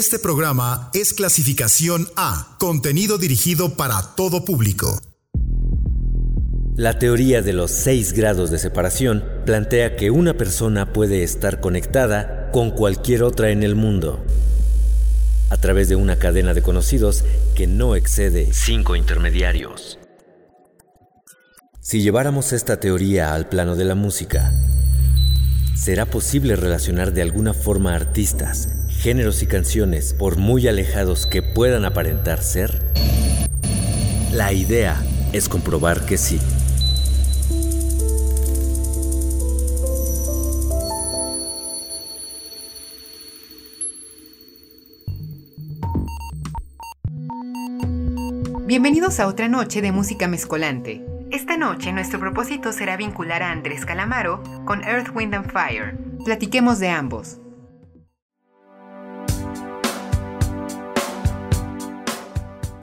Este programa es clasificación A, contenido dirigido para todo público. La teoría de los seis grados de separación plantea que una persona puede estar conectada con cualquier otra en el mundo a través de una cadena de conocidos que no excede cinco intermediarios. Si lleváramos esta teoría al plano de la música, ¿será posible relacionar de alguna forma artistas, géneros y canciones por muy alejados que puedan aparentar ser? La idea es comprobar que sí. Bienvenidos a otra noche de música mezcolante. Esta noche nuestro propósito será vincular a Andrés Calamaro con Earth, Wind and Fire. Platiquemos de ambos.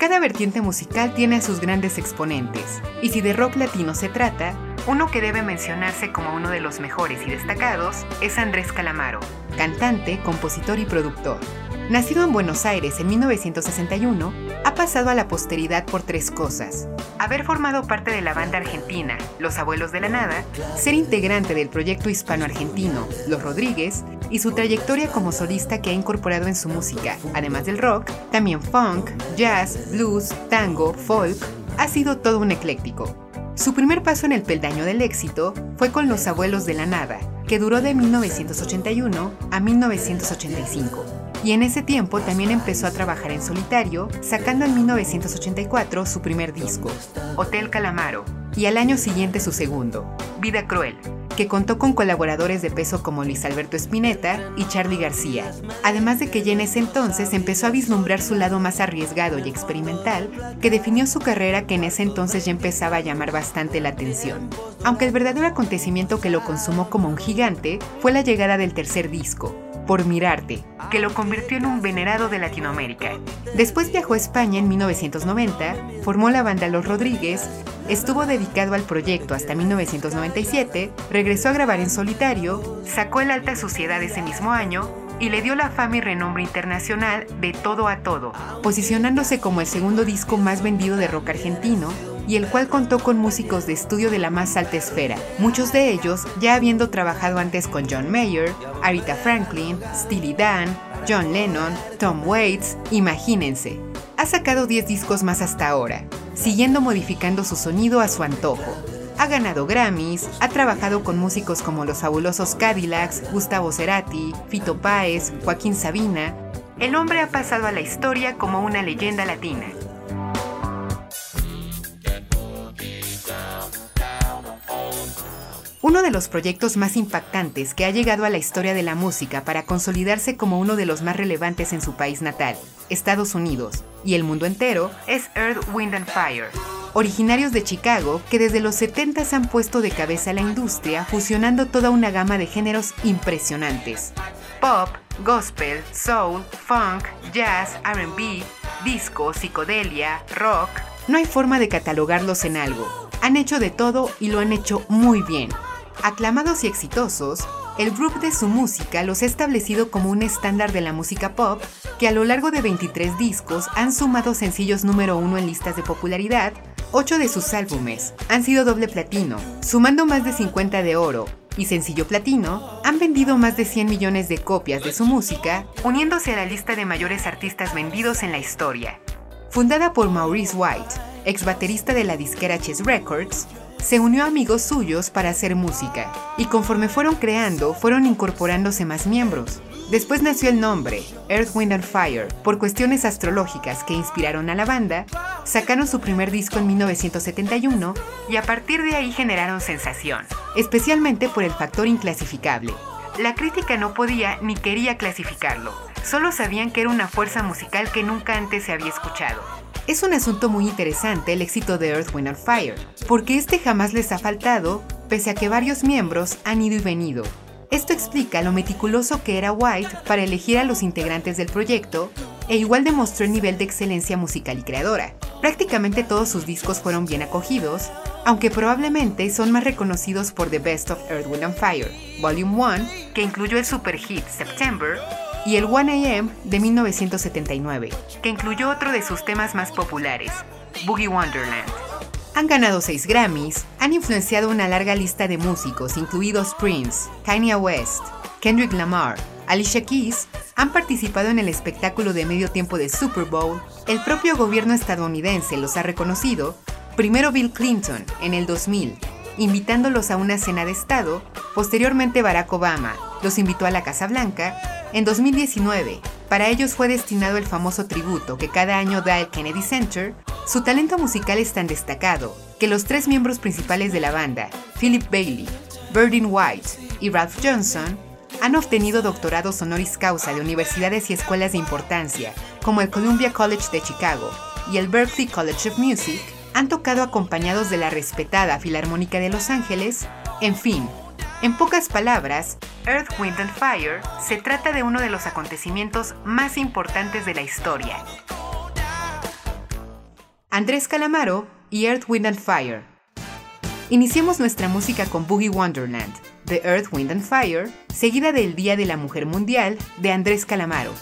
Cada vertiente musical tiene a sus grandes exponentes, y si de rock latino se trata, uno que debe mencionarse como uno de los mejores y destacados es Andrés Calamaro, cantante, compositor y productor. Nacido en Buenos Aires en 1961, ha pasado a la posteridad por tres cosas. Haber formado parte de la banda argentina Los Abuelos de la Nada, ser integrante del proyecto hispano-argentino Los Rodríguez y su trayectoria como solista que ha incorporado en su música, además del rock, también funk, jazz, blues, tango, folk, ha sido todo un ecléctico. Su primer paso en el peldaño del éxito fue con Los Abuelos de la Nada, que duró de 1981 a 1985 y en ese tiempo también empezó a trabajar en solitario, sacando en 1984 su primer disco, Hotel Calamaro, y al año siguiente su segundo, Vida Cruel, que contó con colaboradores de peso como Luis Alberto Spinetta y Charlie García, además de que ya en ese entonces empezó a vislumbrar su lado más arriesgado y experimental, que definió su carrera que en ese entonces ya empezaba a llamar bastante la atención. Aunque el verdadero acontecimiento que lo consumó como un gigante fue la llegada del tercer disco, Por Mirarte, que lo convirtió en un venerado de Latinoamérica. Después viajó a España en 1990, formó la banda Los Rodríguez, estuvo dedicado al proyecto hasta 1997, regresó a grabar en solitario, sacó el Alta Sociedad ese mismo año y le dio la fama y renombre internacional de todo a todo, posicionándose como el segundo disco más vendido de rock argentino y el cual contó con músicos de estudio de la más alta esfera, muchos de ellos ya habiendo trabajado antes con John Mayer, Arita Franklin, Steely Dan, John Lennon, Tom Waits, imagínense. Ha sacado 10 discos más hasta ahora, siguiendo modificando su sonido a su antojo. Ha ganado Grammys, ha trabajado con músicos como los fabulosos Cadillacs, Gustavo Cerati, Fito Páez, Joaquín Sabina. El hombre ha pasado a la historia como una leyenda latina. Uno de los proyectos más impactantes que ha llegado a la historia de la música para consolidarse como uno de los más relevantes en su país natal, Estados Unidos, y el mundo entero, es Earth, Wind and Fire. Originarios de Chicago que desde los 70 s han puesto de cabeza la industria fusionando toda una gama de géneros impresionantes. Pop, gospel, soul, funk, jazz, RB, disco, psicodelia, rock. No hay forma de catalogarlos en algo. Han hecho de todo y lo han hecho muy bien. Aclamados y exitosos, el grupo de su música los ha establecido como un estándar de la música pop que a lo largo de 23 discos han sumado sencillos número uno en listas de popularidad, 8 de sus álbumes han sido doble platino, sumando más de 50 de oro, y sencillo platino, han vendido más de 100 millones de copias de su música, uniéndose a la lista de mayores artistas vendidos en la historia. Fundada por Maurice White, ex baterista de la disquera Chess Records, se unió amigos suyos para hacer música, y conforme fueron creando, fueron incorporándose más miembros. Después nació el nombre, Earth, Wind and Fire, por cuestiones astrológicas que inspiraron a la banda, sacaron su primer disco en 1971 y a partir de ahí generaron sensación, especialmente por el factor inclasificable. La crítica no podía ni quería clasificarlo, solo sabían que era una fuerza musical que nunca antes se había escuchado. Es un asunto muy interesante el éxito de Earth, Wind and Fire, porque este jamás les ha faltado, pese a que varios miembros han ido y venido. Esto explica lo meticuloso que era White para elegir a los integrantes del proyecto e igual demostró el nivel de excelencia musical y creadora. Prácticamente todos sus discos fueron bien acogidos, aunque probablemente son más reconocidos por The Best of Earth, Wind and Fire, Volume 1, que incluyó el super hit September, y el 1AM de 1979, que incluyó otro de sus temas más populares, Boogie Wonderland. Han ganado seis Grammys, han influenciado una larga lista de músicos, incluidos Prince, Kanye West, Kendrick Lamar, Alicia Keys, han participado en el espectáculo de medio tiempo de Super Bowl, el propio gobierno estadounidense los ha reconocido, primero Bill Clinton en el 2000, invitándolos a una cena de Estado, posteriormente Barack Obama los invitó a la Casa Blanca, en 2019, para ellos fue destinado el famoso tributo que cada año da el Kennedy Center, su talento musical es tan destacado que los tres miembros principales de la banda, Philip Bailey, Berdin White y Ralph Johnson, han obtenido doctorados honoris causa de universidades y escuelas de importancia, como el Columbia College de Chicago y el Berklee College of Music, han tocado acompañados de la respetada Filarmónica de Los Ángeles, en fin, en pocas palabras, Earth, Wind and Fire se trata de uno de los acontecimientos más importantes de la historia. Andrés Calamaro y Earth, Wind and Fire. Iniciemos nuestra música con Boogie Wonderland, de Earth, Wind and Fire, seguida del Día de la Mujer Mundial de Andrés Calamaro.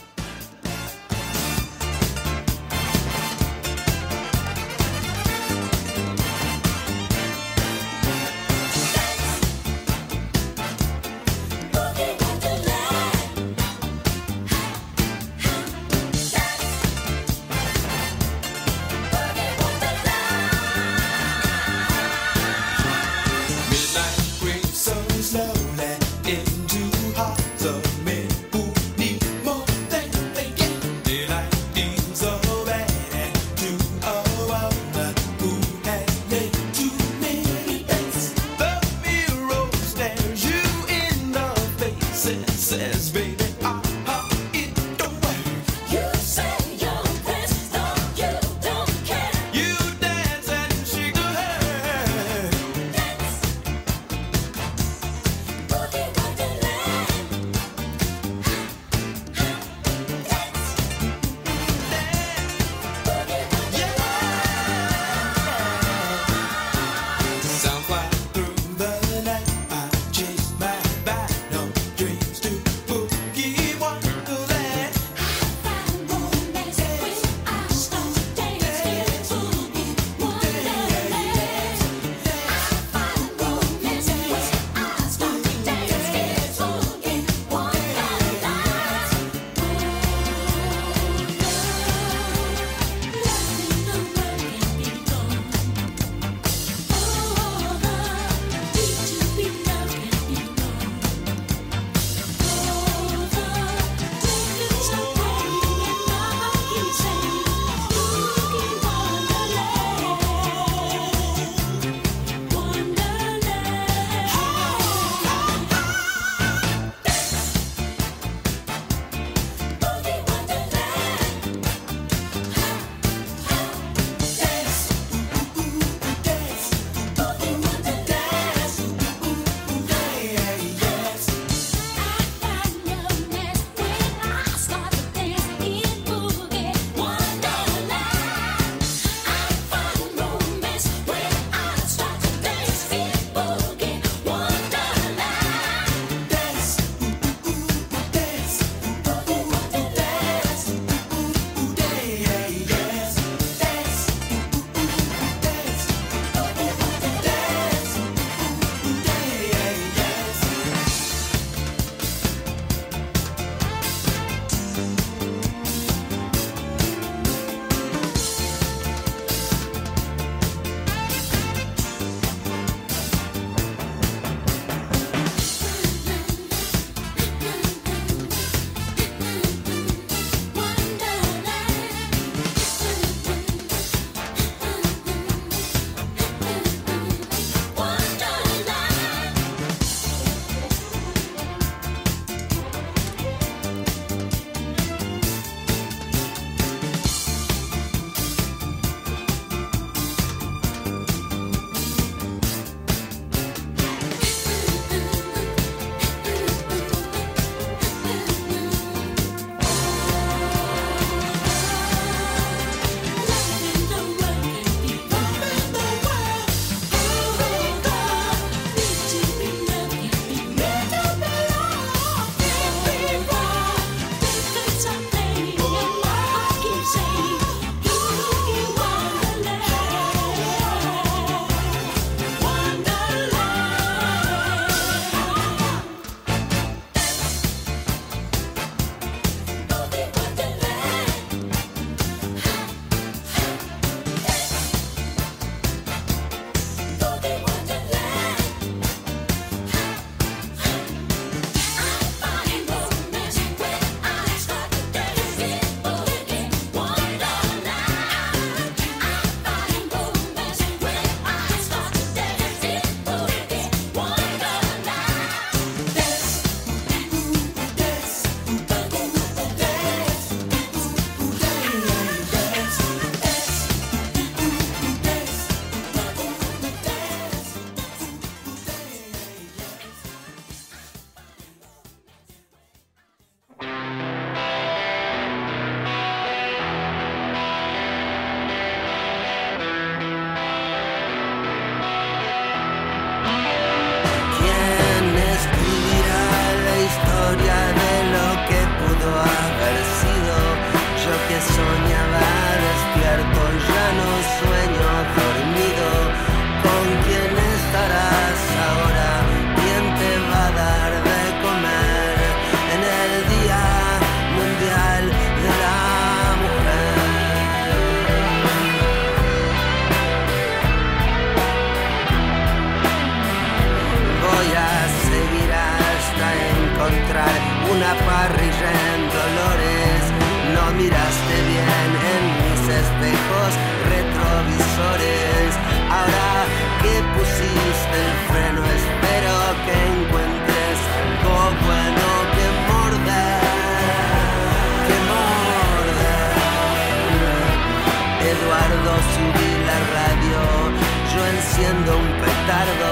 Yo enciendo un petardo.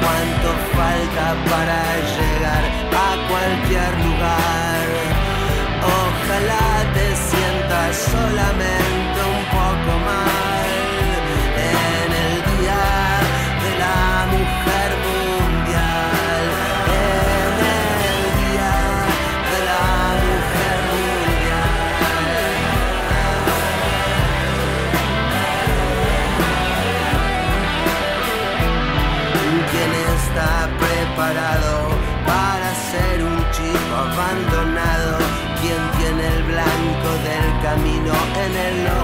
¿Cuánto falta para llegar a cualquier lugar? Ojalá te sientas solamente abandonado? ¿Quién tiene el blanco del camino en el ojo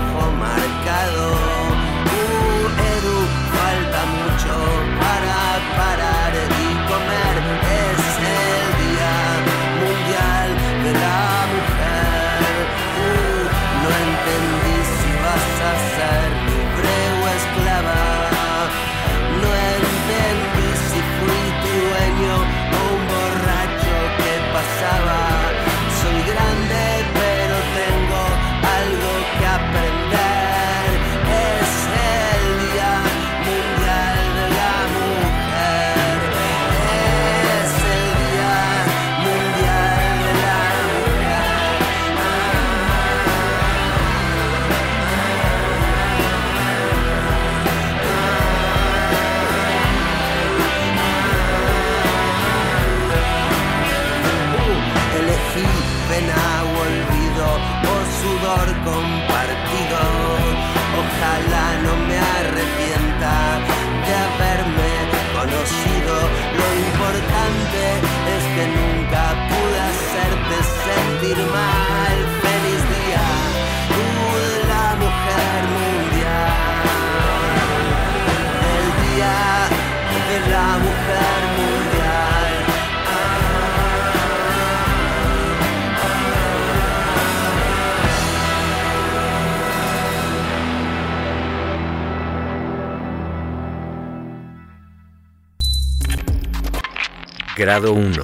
Grado 1.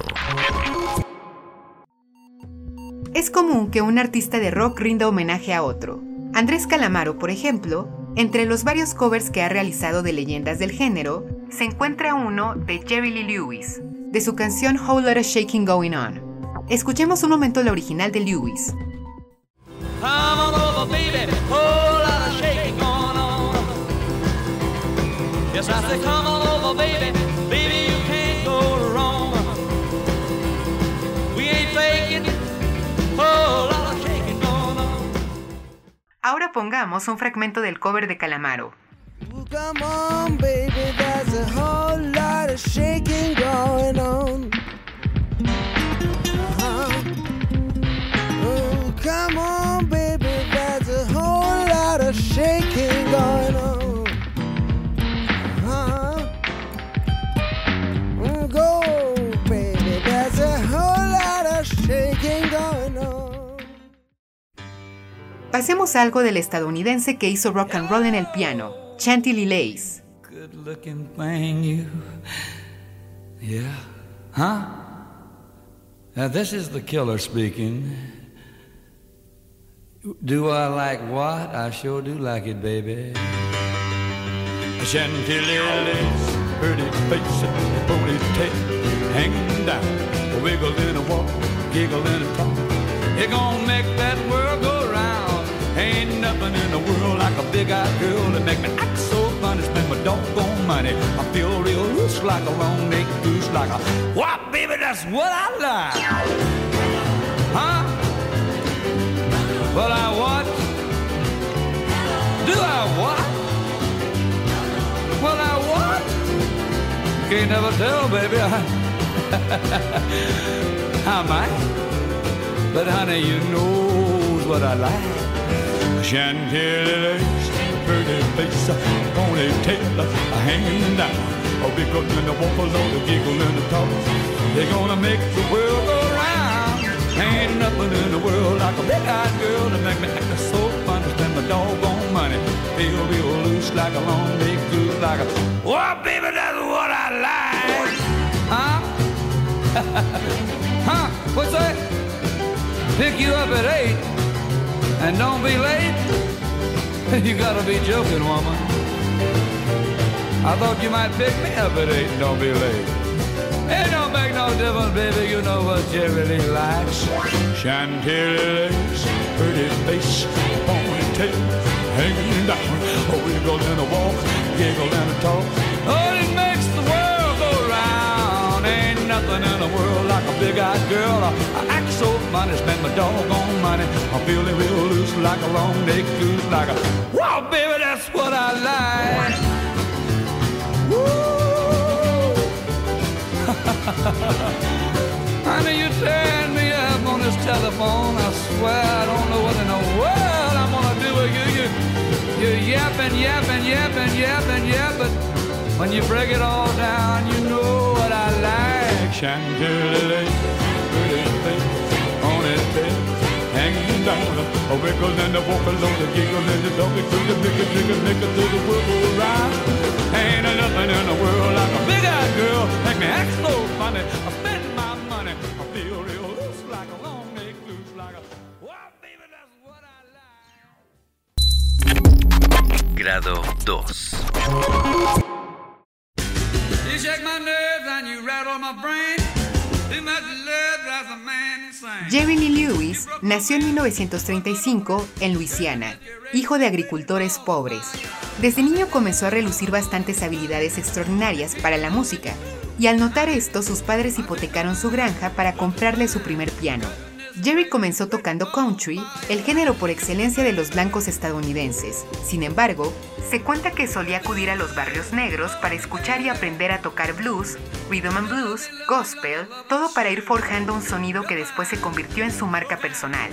Es común que un artista de rock rinda homenaje a otro. Andrés Calamaro, por ejemplo, entre los varios covers que ha realizado de leyendas del género, se encuentra uno de Jerry Lee Lewis, de su canción Whole Lotta Shaking Going On. Escuchemos un momento la original de Lewis. Come on over, baby. Whole lot of shaking going on. Yes, I say, come on Ahora pongamos un fragmento del cover de Calamaro. Shaking going on. Pasemos a algo del estadounidense que hizo rock and roll en el piano, Chantilly Lace. Good looking thing, you. Yeah. Huh? Now, this is the killer speaking. Do I like what? I sure do like it, baby. Chantilly lace, pretty face, ponytail, hanging down, wiggle in a walk, giggle in a talk. You're gonna make that world go. Ain't nothing in the world like a big-eyed girl that make me act so funny, spend my doggone money. I feel real loose like a long-necked goose, like a why, baby, that's what I like. Huh? Well, I what? Do I what? Well, I what? You can't never tell, baby. I, might. But honey, you knows what I like. Lace, pretty face, ponytail, hanging down. A gun in the waffle, or the giggle in the talk. They're gonna make the world go round. Ain't nothing in the world like a big-eyed girl to make me act so fun to spend my doggone money. Feel real loose like a long big goose, like a. Oh, baby, that's what I like. Huh? huh? What's that? Pick you up at eight and don't be late. You gotta be joking, woman. I thought you might pick me up at eight don't be late. It don't make no difference, baby. You know what you really likes. Chantilly lace, pretty face, ponytail, hanging down. A wiggle and a walk, giggle and a talk. Oh, it makes the world go round. Ain't nothing in the world like a big-eyed girl. I act so funny, spend my doggone money. I'm feeling real loose like a long-necked goose, like a wow, baby. That's what I like. Woo! Honey, you tearing me up on this telephone. I swear I don't know what in the world I'm gonna do with you. You, you're yapping, yapping, yapping, yapping, yapping. When you break it all down, you know what I like. Chantilly, down. A wiggle and a walk along, a giggle and a dog, do the nigga, nigga, nigga, do the wiggle ride. Ain't nothing in the world like a big-eyed girl. Make me act so funny. I spend my money. I feel real loose like a long neck loose like a. That's what I like. Grado 2. You shake my nerves and you rattle my brain. Jerry Lee Lewis nació en 1935 en Luisiana, hijo de agricultores pobres. Desde niño comenzó a relucir bastantes habilidades extraordinarias para la música, y al notar esto sus padres hipotecaron su granja para comprarle su primer piano. Jerry comenzó tocando country, el género por excelencia de los blancos estadounidenses. Sin embargo, se cuenta que solía acudir a los barrios negros para escuchar y aprender a tocar blues, rhythm and blues, gospel, todo para ir forjando un sonido que después se convirtió en su marca personal.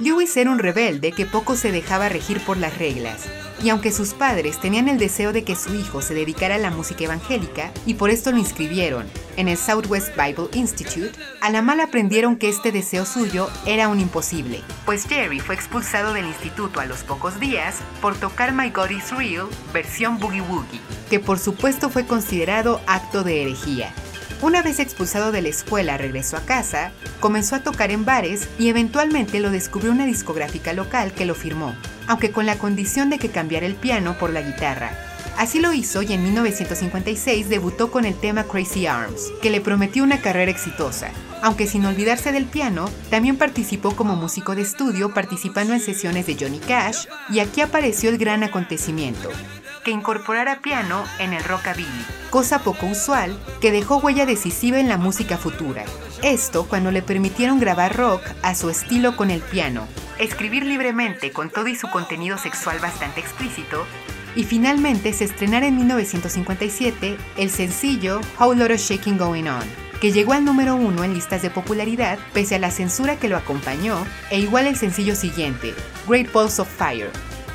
Lewis era un rebelde que poco se dejaba regir por las reglas, y aunque sus padres tenían el deseo de que su hijo se dedicara a la música evangélica y por esto lo inscribieron en el Southwest Bible Institute, a la mala aprendieron que este deseo suyo era un imposible, pues Jerry fue expulsado del instituto a los pocos días por tocar My God Is Real versión Boogie Woogie, que por supuesto fue considerado acto de herejía. Una vez expulsado de la escuela, regresó a casa, comenzó a tocar en bares y eventualmente lo descubrió una discográfica local que lo firmó, aunque con la condición de que cambiara el piano por la guitarra. Así lo hizo y en 1956 debutó con el tema Crazy Arms, que le prometió una carrera exitosa. Aunque sin olvidarse del piano, también participó como músico de estudio participando en sesiones de Johnny Cash y aquí apareció el gran acontecimiento, que incorporara piano en el rockabilly, cosa poco usual que dejó huella decisiva en la música futura. Esto cuando le permitieron grabar rock a su estilo con el piano, escribir libremente con todo y su contenido sexual bastante explícito, y finalmente se estrenara en 1957 el sencillo How Lot of Shaking Going On, que llegó al número uno en listas de popularidad pese a la censura que lo acompañó, e igual el sencillo siguiente, Great Balls of Fire.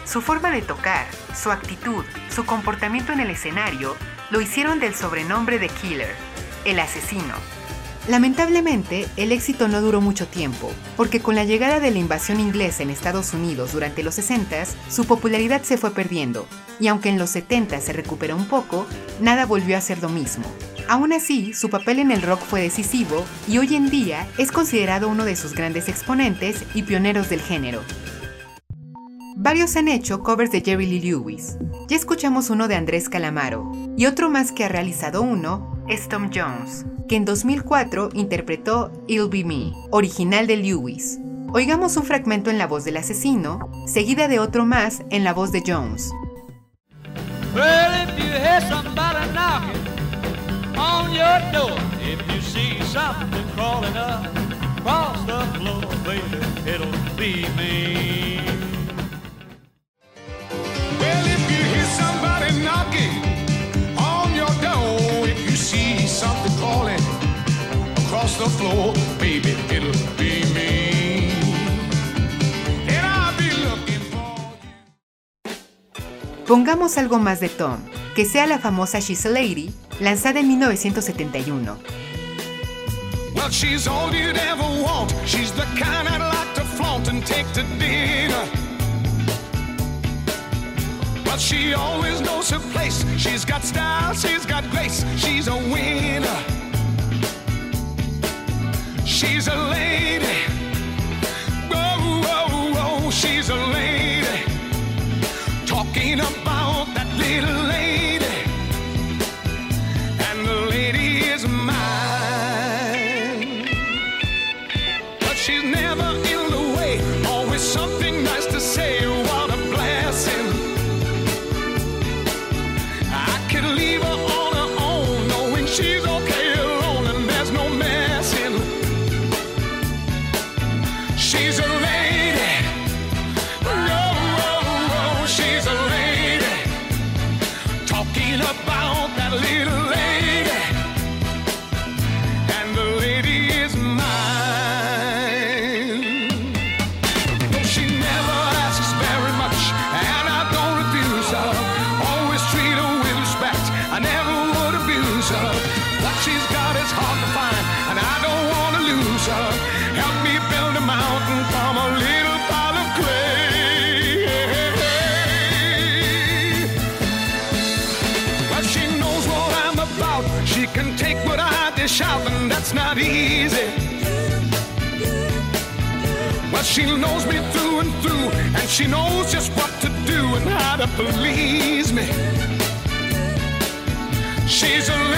Su forma de tocar, su actitud, su comportamiento en el escenario lo hicieron del sobrenombre de Killer, el asesino. Lamentablemente, el éxito no duró mucho tiempo, porque con la llegada de la invasión inglesa en Estados Unidos durante los 60, su popularidad se fue perdiendo, y aunque en los 70 se recuperó un poco, nada volvió a ser lo mismo. Aún así, su papel en el rock fue decisivo y hoy en día es considerado uno de sus grandes exponentes y pioneros del género. Varios han hecho covers de Jerry Lee Lewis. Ya escuchamos uno de Andrés Calamaro, y otro más que ha realizado uno es Tom Jones, que en 2004 interpretó It'll Be Me, original de Lewis. Oigamos un fragmento en la voz del asesino, seguida de otro más en la voz de Jones. The floor, baby, it'll be me. And I'll be looking for you. Pongamos algo más de Tom, que sea la famosa She's a Lady, lanzada en 1971. Well, But she's all you'd ever want. She's the kind I'd like to flaunt and take to dinner. But she always knows her place. She's got style, she's got grace. She's a winner. She's a lady. She knows just what to do and how to please me. She's a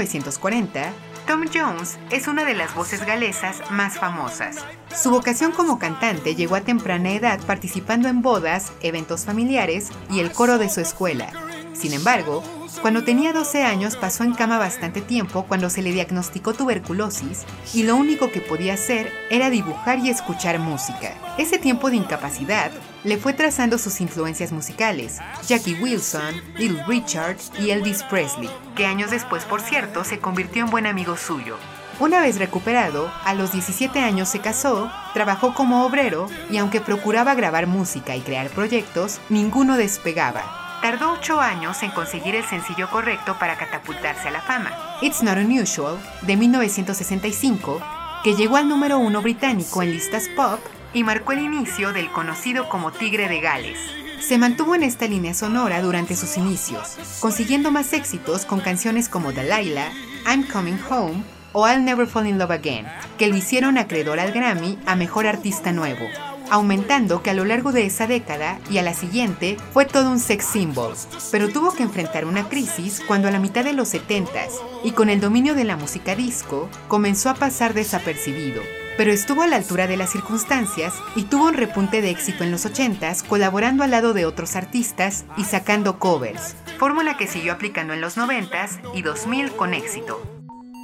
1940, Tom Jones es una de las voces galesas más famosas. Su vocación como cantante llegó a temprana edad participando en bodas, eventos familiares y el coro de su escuela. Sin embargo, cuando tenía 12 años pasó en cama bastante tiempo cuando se le diagnosticó tuberculosis y lo único que podía hacer era dibujar y escuchar música. Ese tiempo de incapacidad le fue trazando sus influencias musicales, Jackie Wilson, Little Richard y Elvis Presley, que años después, por cierto, se convirtió en buen amigo suyo. Una vez recuperado, a los 17 años se casó, trabajó como obrero y aunque procuraba grabar música y crear proyectos, ninguno despegaba. Tardó 8 años en conseguir el sencillo correcto para catapultarse a la fama. It's Not Unusual, de 1965, que llegó al número uno británico en listas pop y marcó el inicio del conocido como Tigre de Gales. Se mantuvo en esta línea sonora durante sus inicios, consiguiendo más éxitos con canciones como Delilah, I'm Coming Home o I'll Never Fall in Love Again, que lo hicieron acreedor al Grammy a Mejor Artista Nuevo, aumentando que a lo largo de esa década y a la siguiente fue todo un sex symbol, pero tuvo que enfrentar una crisis cuando a la mitad de los 70s y con el dominio de la música disco comenzó a pasar desapercibido, pero estuvo a la altura de las circunstancias y tuvo un repunte de éxito en los 80s colaborando al lado de otros artistas y sacando covers, fórmula que siguió aplicando en los 90s y 2000 con éxito.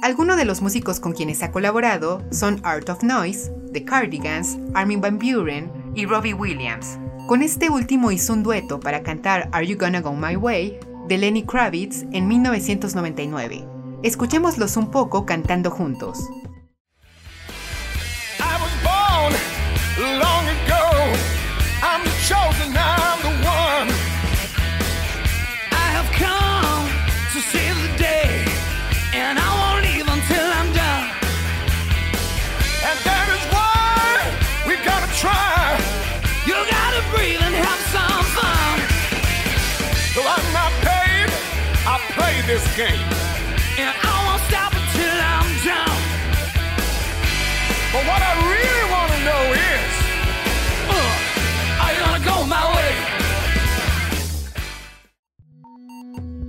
Algunos de los músicos con quienes ha colaborado son Art of Noise, The Cardigans, Armin Van Buren y Robbie Williams. Con este último hizo un dueto para cantar Are You Gonna Go My Way de Lenny Kravitz en 1999. Escuchémoslos un poco cantando juntos. I was born long ago. I'm the chosen, I'm the one. I have come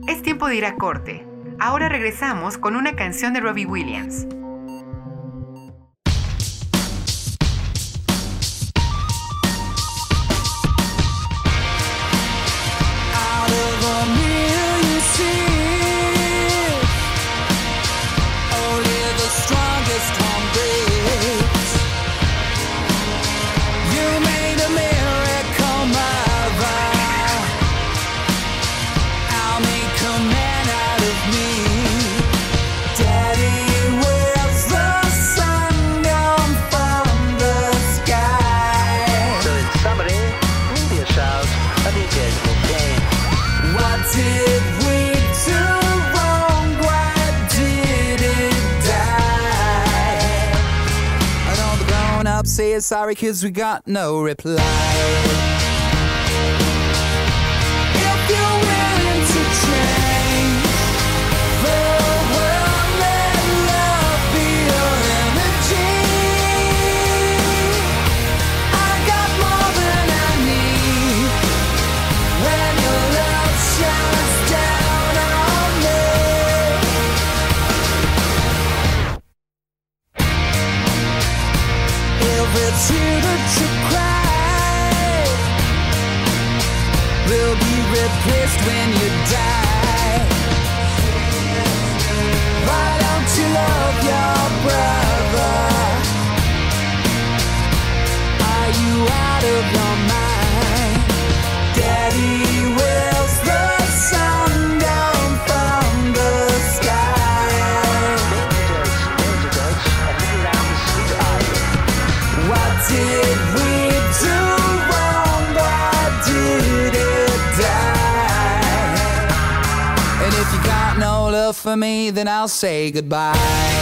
Es tiempo de ir a corte. Ahora regresamos con una canción de Robbie Williams. sorry, kids, we got no reply. If you're willing to change. twist when for me, then I'll say goodbye.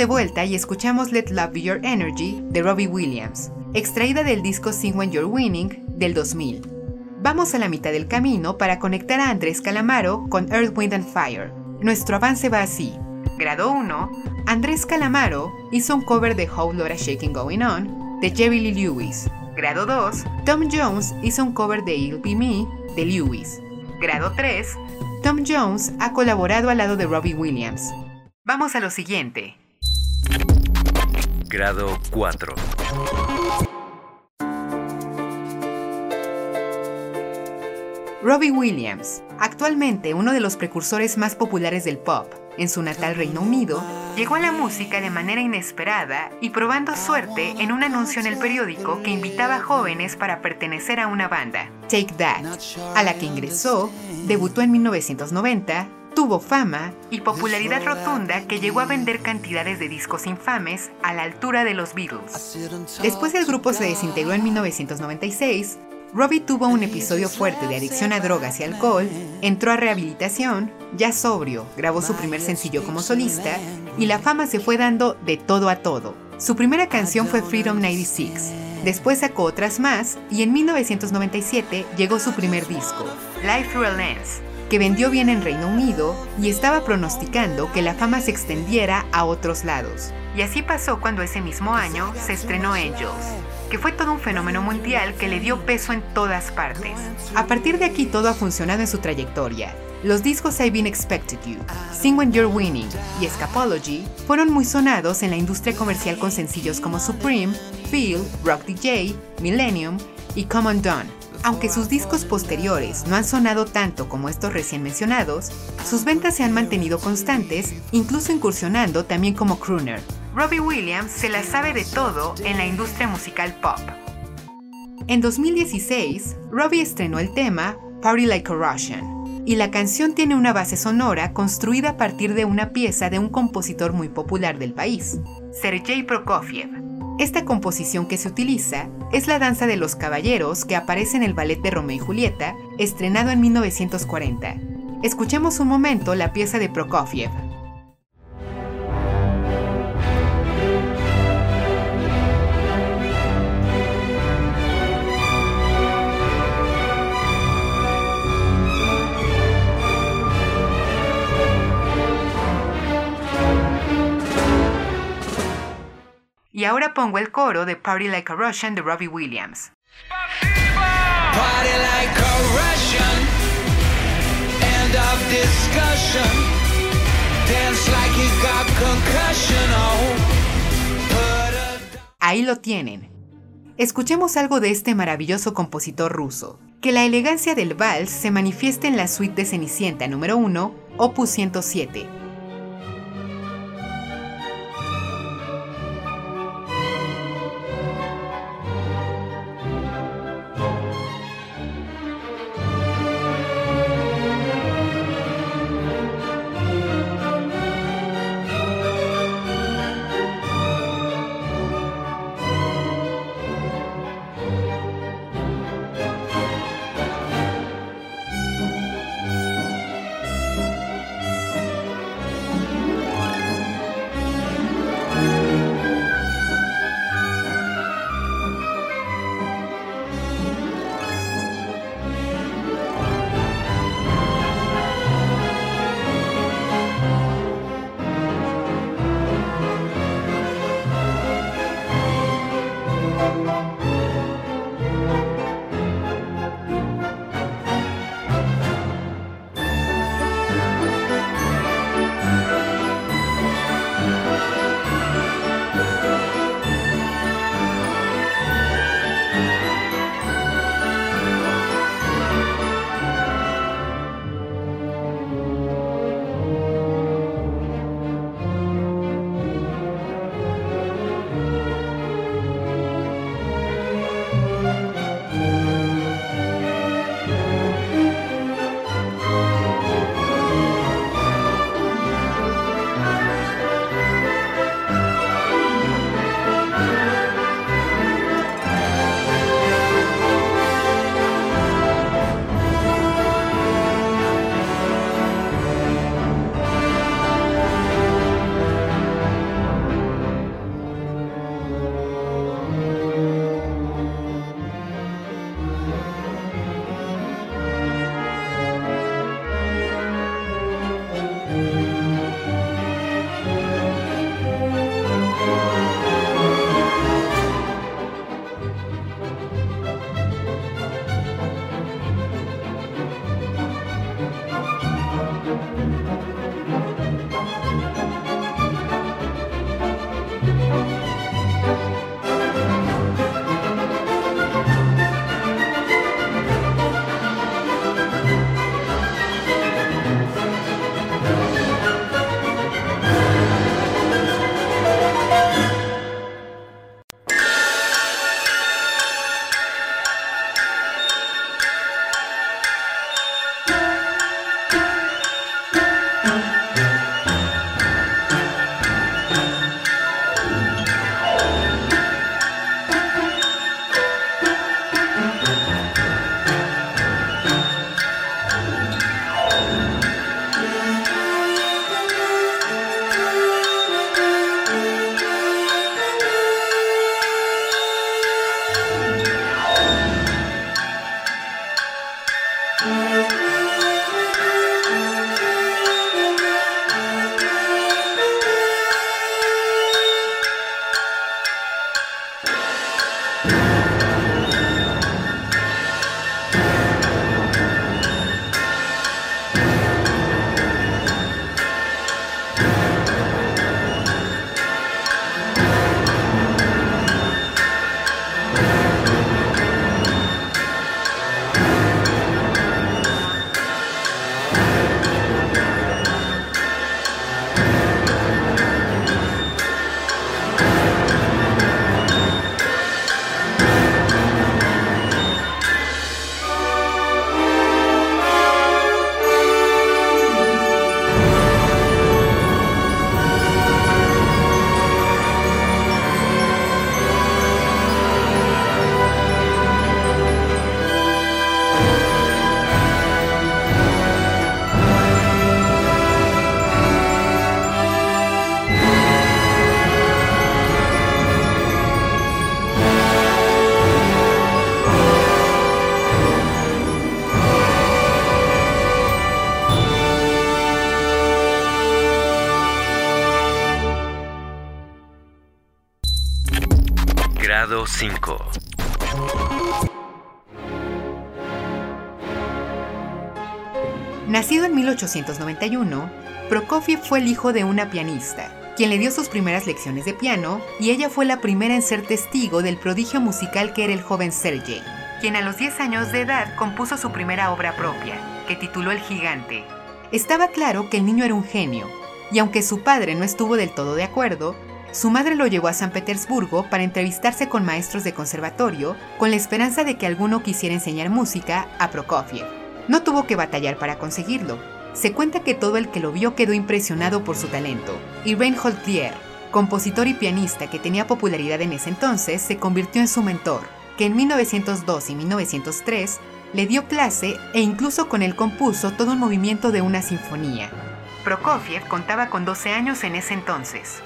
De vuelta y escuchamos Let Love Be Your Energy de Robbie Williams, extraída del disco Sing When You're Winning del 2000. Vamos a la mitad del camino para conectar a Andrés Calamaro con Earth, Wind and Fire. Nuestro avance va así. Grado 1, Andrés Calamaro hizo un cover de How Laura Shaking Going On de Jerry Lee Lewis. Grado 2, Tom Jones hizo un cover de It'll Be Me de Lewis. Grado 3, Tom Jones ha colaborado al lado de Robbie Williams. Vamos a lo siguiente. Grado 4. Robbie Williams, actualmente uno de los precursores más populares del pop, en su natal Reino Unido, llegó a la música de manera inesperada y probando suerte en un anuncio en el periódico que invitaba a jóvenes para pertenecer a una banda, Take That, a la que ingresó, debutó en 1990, tuvo fama y popularidad rotunda que llegó a vender cantidades de discos infames a la altura de los Beatles. Después el grupo se desintegró en 1996, Robbie tuvo un episodio fuerte de adicción a drogas y alcohol, entró a rehabilitación, ya sobrio, grabó su primer sencillo como solista y la fama se fue dando de todo a todo. Su primera canción fue Freedom 96, después sacó otras más y en 1997 llegó su primer disco, Life Through a Lens, que vendió bien en Reino Unido y estaba pronosticando que la fama se extendiera a otros lados. Y así pasó cuando ese mismo año se estrenó Angels, que fue todo un fenómeno mundial que le dio peso en todas partes. A partir de aquí todo ha funcionado en su trayectoria. Los discos I've Been Expected You, Sing When You're Winning y Escapology fueron muy sonados en la industria comercial con sencillos como Supreme, Feel, Rock DJ, Millennium y Come Undone. Aunque sus discos posteriores no han sonado tanto como estos recién mencionados, sus ventas se han mantenido constantes, incluso incursionando también como crooner. Robbie Williams se la sabe de todo en la industria musical pop. En 2016, Robbie estrenó el tema Party Like a Russian, y la canción tiene una base sonora construida a partir de una pieza de un compositor muy popular del país, Sergei Prokofiev. Esta composición que se utiliza es la danza de los caballeros que aparece en el ballet de Romeo y Julieta, estrenado en 1940. Escuchemos un momento la pieza de Prokofiev. Y ahora pongo el coro de Party Like a Russian de Robbie Williams. Party like a Russian. End of discussion. Dance like you got concussion. Oh. Put a Ahí lo tienen. Escuchemos algo de este maravilloso compositor ruso. Que la elegancia del vals se manifieste en la suite de Cenicienta número 1, opus 107. 5. Nacido en 1891, Prokofiev fue el hijo de una pianista, quien le dio sus primeras lecciones de piano, y ella fue la primera en ser testigo del prodigio musical que era el joven Sergei, quien a los 10 años de edad compuso su primera obra propia, que tituló El Gigante. Estaba claro que el niño era un genio, y aunque su padre no estuvo del todo de acuerdo, su madre lo llevó a San Petersburgo para entrevistarse con maestros de conservatorio con la esperanza de que alguno quisiera enseñar música a Prokofiev. No tuvo que batallar para conseguirlo. Se cuenta que todo el que lo vio quedó impresionado por su talento, y Reinhold Klier, compositor y pianista que tenía popularidad en ese entonces, se convirtió en su mentor, que en 1902 y 1903 le dio clase e incluso con él compuso todo un movimiento de una sinfonía. Prokofiev contaba con 12 años en ese entonces.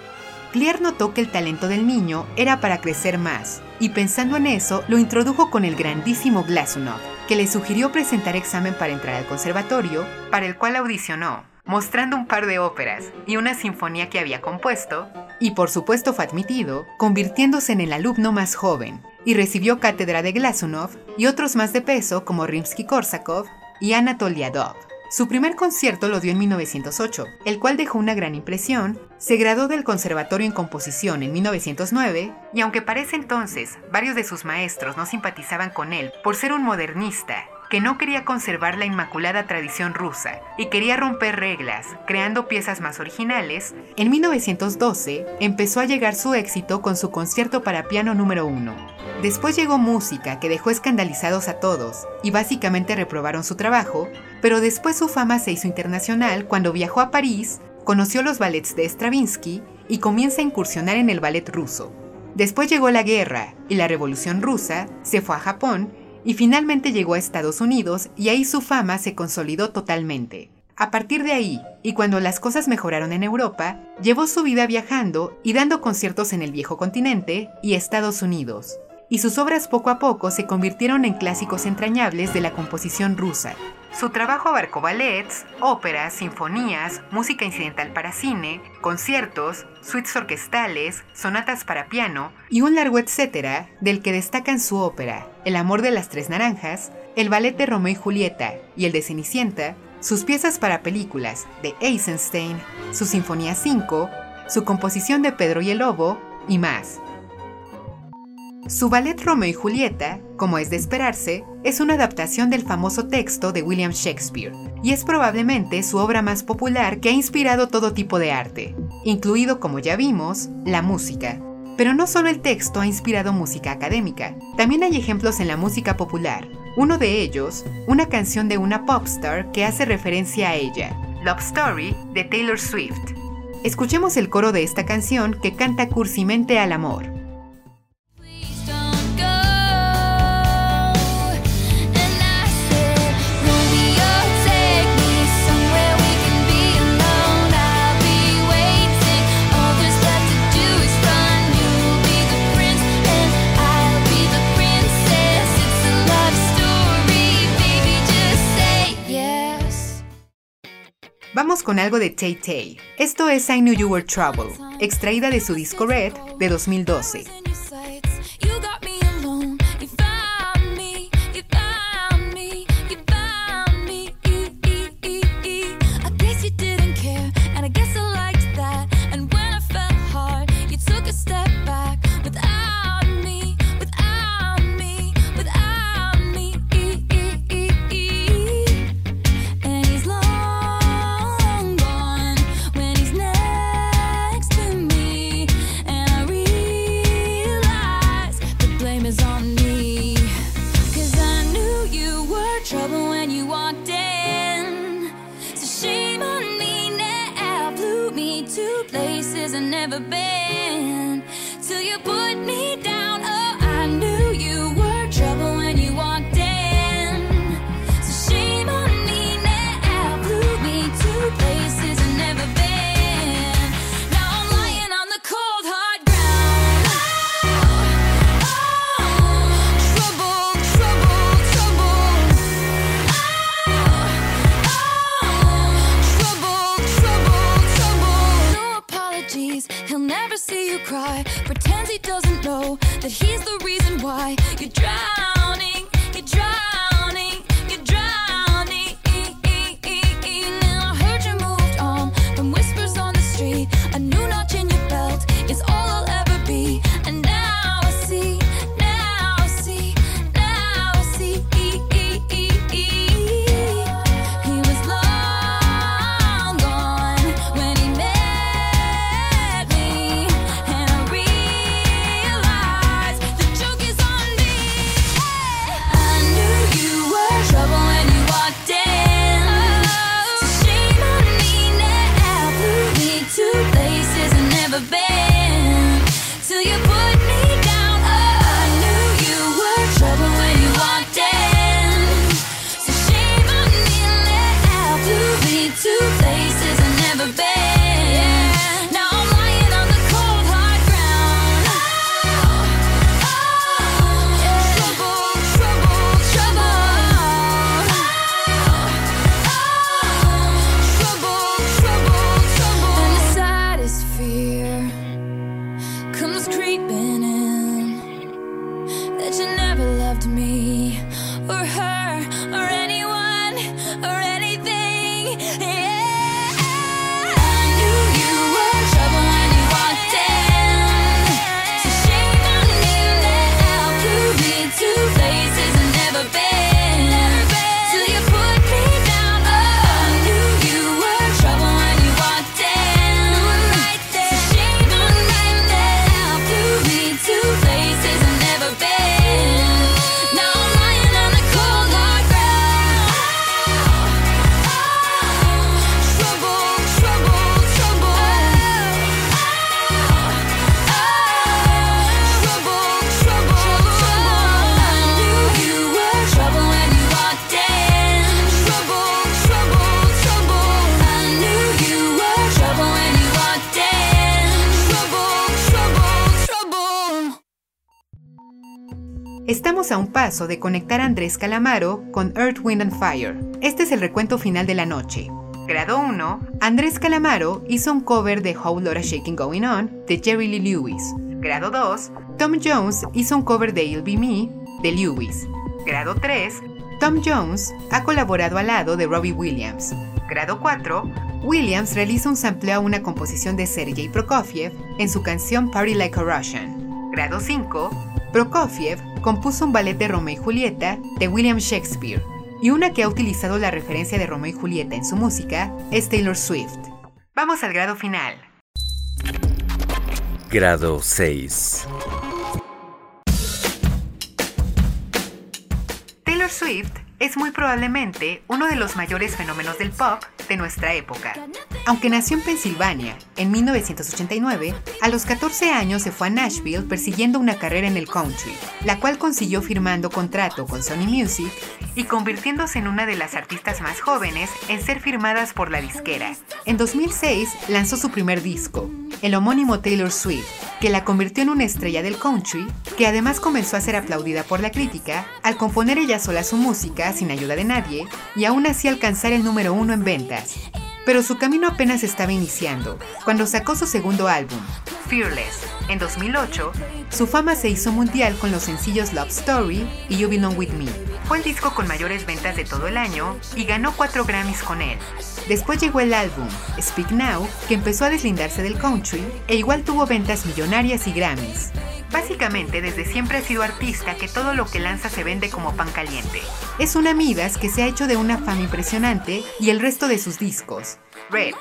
Klier notó que el talento del niño era para crecer más, y pensando en eso, lo introdujo con el grandísimo Glasunov, que le sugirió presentar examen para entrar al conservatorio, para el cual audicionó, mostrando un par de óperas y una sinfonía que había compuesto, y por supuesto fue admitido, convirtiéndose en el alumno más joven, y recibió cátedra de Glasunov y otros más de peso como Rimsky-Korsakov y Anatol Yadov. Su primer concierto lo dio en 1908, el cual dejó una gran impresión, se graduó del Conservatorio en Composición en 1909 y aunque para ese entonces varios de sus maestros no simpatizaban con él por ser un modernista, que no quería conservar la inmaculada tradición rusa y quería romper reglas, creando piezas más originales, en 1912 empezó a llegar su éxito con su concierto para piano número 1. Después llegó música que dejó escandalizados a todos y básicamente reprobaron su trabajo, pero después su fama se hizo internacional cuando viajó a París, conoció los ballets de Stravinsky y comienza a incursionar en el ballet ruso. Después llegó la guerra y la revolución rusa, se fue a Japón y finalmente llegó a Estados Unidos y ahí su fama se consolidó totalmente. A partir de ahí, y cuando las cosas mejoraron en Europa, llevó su vida viajando y dando conciertos en el viejo continente y Estados Unidos. Y sus obras poco a poco se convirtieron en clásicos entrañables de la composición rusa. Su trabajo abarcó ballets, óperas, sinfonías, música incidental para cine, conciertos, suites orquestales, sonatas para piano y un largo etcétera del que destacan su ópera, El amor de las tres naranjas, el ballet de Romeo y Julieta y el de Cenicienta, sus piezas para películas de Eisenstein, su Sinfonía 5, su composición de Pedro y el Lobo y más. Su ballet Romeo y Julieta, como es de esperarse, es una adaptación del famoso texto de William Shakespeare, y es probablemente su obra más popular que ha inspirado todo tipo de arte, incluido, como ya vimos, la música. Pero no solo el texto ha inspirado música académica, también hay ejemplos en la música popular. Uno de ellos, una canción de una popstar que hace referencia a ella, Love Story de Taylor Swift. Escuchemos el coro de esta canción que canta cursimente al amor. Vamos con algo de Tay Tay. Esto es I Knew You Were Trouble, extraída de su disco Red de 2012. De conectar a Andrés Calamaro con Earth, Wind and Fire. Este es el recuento final de la noche. Grado 1, Andrés Calamaro hizo un cover de Whole Lotta Shaking Going On de Jerry Lee Lewis. Grado 2, Tom Jones hizo un cover de You'll Be Me de Lewis. Grado 3, Tom Jones ha colaborado al lado de Robbie Williams. Grado 4, Williams realiza un sampleo a una composición de Sergei Prokofiev en su canción Party Like a Russian. Grado 5, Prokofiev compuso un ballet de Romeo y Julieta de William Shakespeare, y una que ha utilizado la referencia de Romeo y Julieta en su música es Taylor Swift. Vamos al grado final. Grado 6. Taylor Swift es muy probablemente uno de los mayores fenómenos del pop de nuestra época. Aunque nació en Pensilvania en 1989, a los 14 años se fue a Nashville persiguiendo una carrera en el country, la cual consiguió firmando contrato con Sony Music y convirtiéndose en una de las artistas más jóvenes en ser firmadas por la disquera. En 2006 lanzó su primer disco, el homónimo Taylor Swift, que la convirtió en una estrella del country, que además comenzó a ser aplaudida por la crítica al componer ella sola su música sin ayuda de nadie y aún así alcanzar el número uno en ventas. Pero su camino apenas estaba iniciando, cuando sacó su segundo álbum, Fearless, en 2008, su fama se hizo mundial con los sencillos Love Story y You Belong With Me. Fue el disco con mayores ventas de todo el año y ganó cuatro Grammys con él. Después llegó el álbum Speak Now, que empezó a deslindarse del country e igual tuvo ventas millonarias y Grammys. Básicamente, desde siempre ha sido artista que todo lo que lanza se vende como pan caliente. Es una Midas que se ha hecho de una fama impresionante y el resto de sus discos, Red,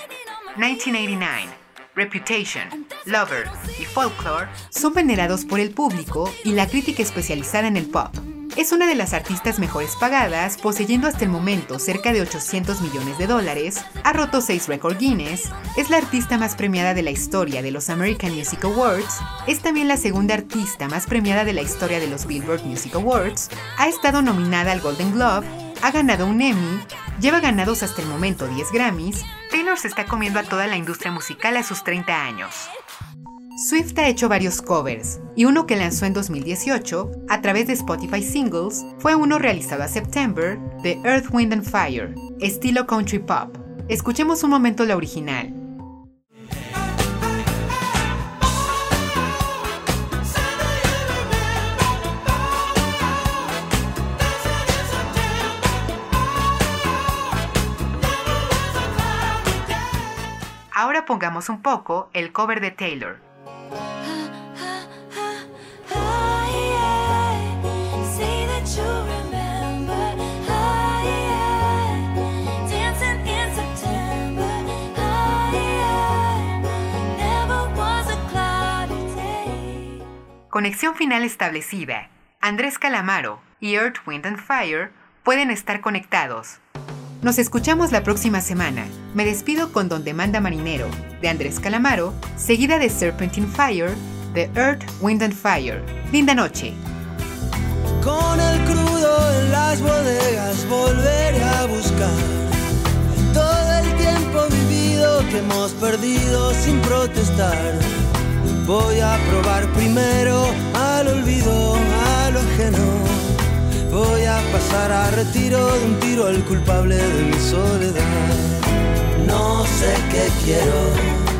1989, Reputation, Lover y Folklore, son venerados por el público y la crítica especializada en el pop. Es una de las artistas mejores pagadas, poseyendo hasta el momento cerca de 800 millones de dólares, ha roto 6 récord Guinness, es la artista más premiada de la historia de los American Music Awards, es también la segunda artista más premiada de la historia de los Billboard Music Awards, ha estado nominada al Golden Globe, ha ganado un Emmy, lleva ganados hasta el momento 10 Grammys, Taylor se está comiendo a toda la industria musical a sus 30 años. Swift ha hecho varios covers, y uno que lanzó en 2018 a través de Spotify Singles fue uno realizado a September de Earth, Wind and Fire, estilo country pop. Escuchemos un momento la original. Ahora pongamos un poco el cover de Taylor. Conexión final establecida. Andrés Calamaro y Earth, Wind and Fire pueden estar conectados. Nos escuchamos la próxima semana. Me despido con Donde Manda Marinero, de Andrés Calamaro, seguida de Serpentine Fire, de Earth, Wind and Fire. Linda noche. Con el crudo en las bodegas volveré a buscar todo el tiempo vivido que hemos perdido sin protestar. Voy a probar primero al olvido, a lo ajeno. Voy a pasar a retiro de un tiro al culpable de mi soledad. No sé qué quiero,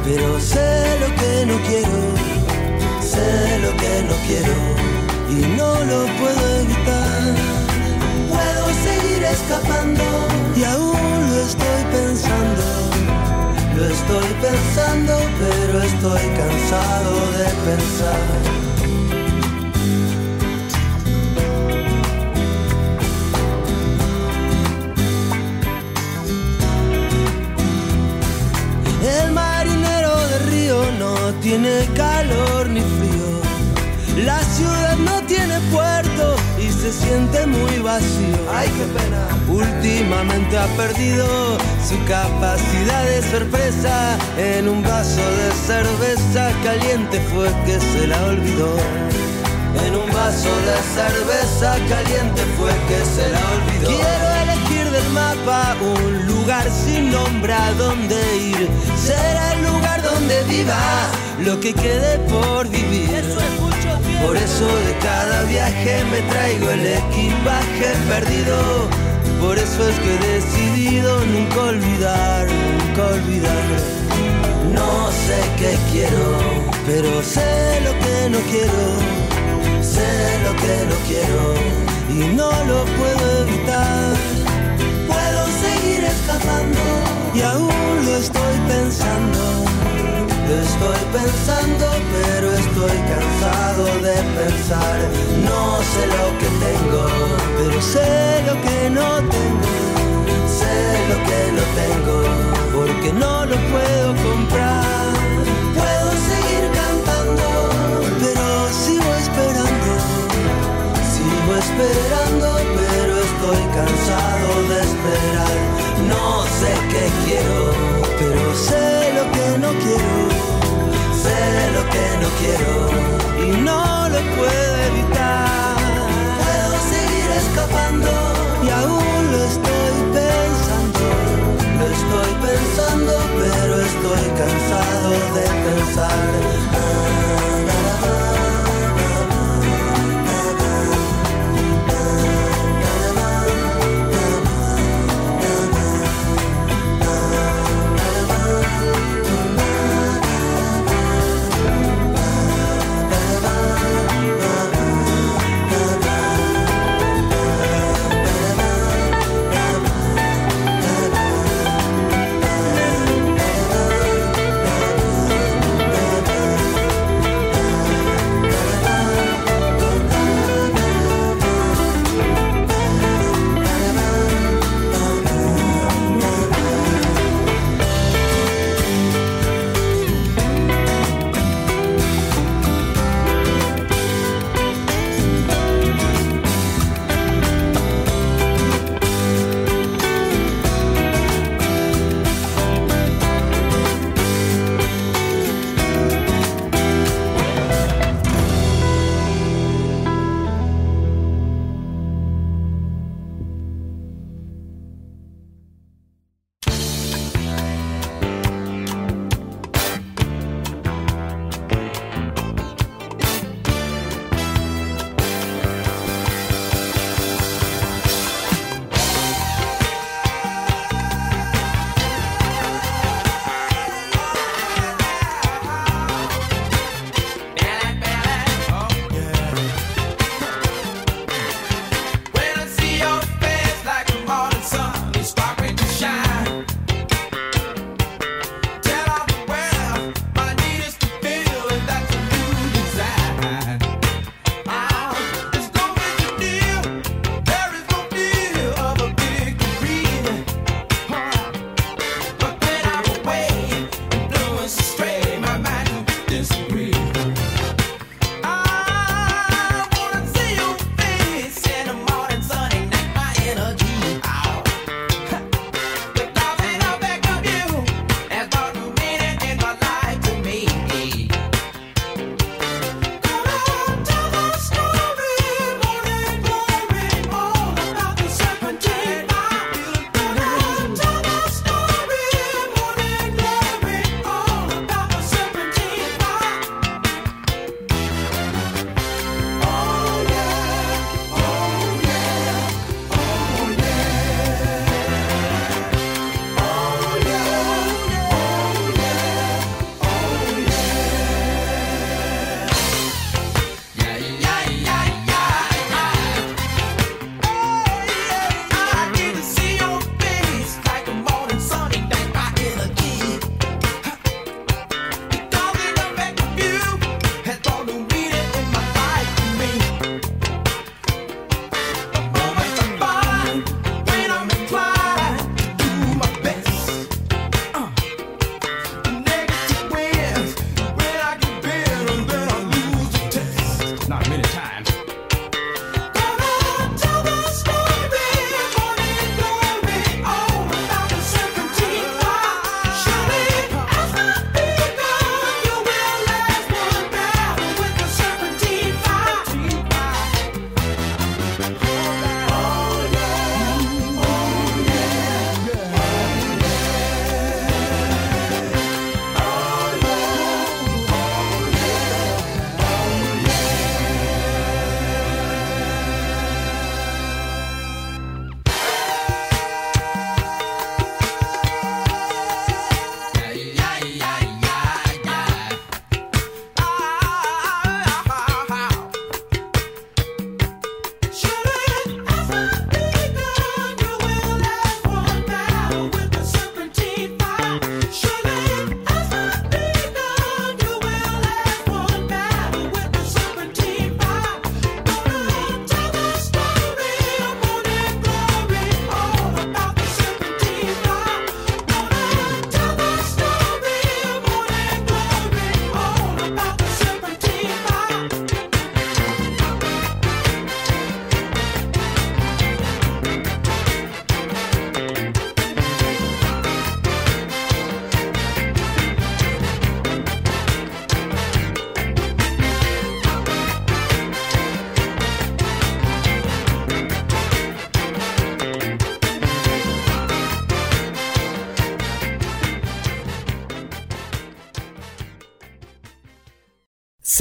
pero sé lo que no quiero. Sé lo que no quiero y no lo puedo evitar. Puedo seguir escapando y aún lo estoy pensando. Lo estoy pensando, pero estoy cansado de pensar. Tiene calor ni frío. La ciudad no tiene puerto y se siente muy vacío. Ay, qué pena. Últimamente ha perdido su capacidad de sorpresa. En un vaso de cerveza caliente fue que se la olvidó. En un vaso de cerveza caliente fue que se la olvidó. Quiero elegir del mapa un lugar sin nombre a donde ir. Será el lugar donde viva lo que quede por vivir. Por eso de cada viaje me traigo el equipaje perdido. Por eso es que he decidido nunca olvidar, nunca olvidar. No sé qué quiero, pero sé lo que no quiero sé lo que no quiero y no lo puedo evitar. Puedo seguir escapando y aún lo estoy pensando. Estoy pensando, pero estoy cansado de pensar. No sé lo que tengo, pero sé lo que no tengo. Sé lo que no tengo, porque no lo puedo comprar. Puedo seguir cantando, pero sigo esperando. Sigo esperando, pero estoy cansado de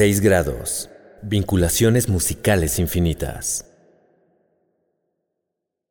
6 grados. Vinculaciones musicales infinitas.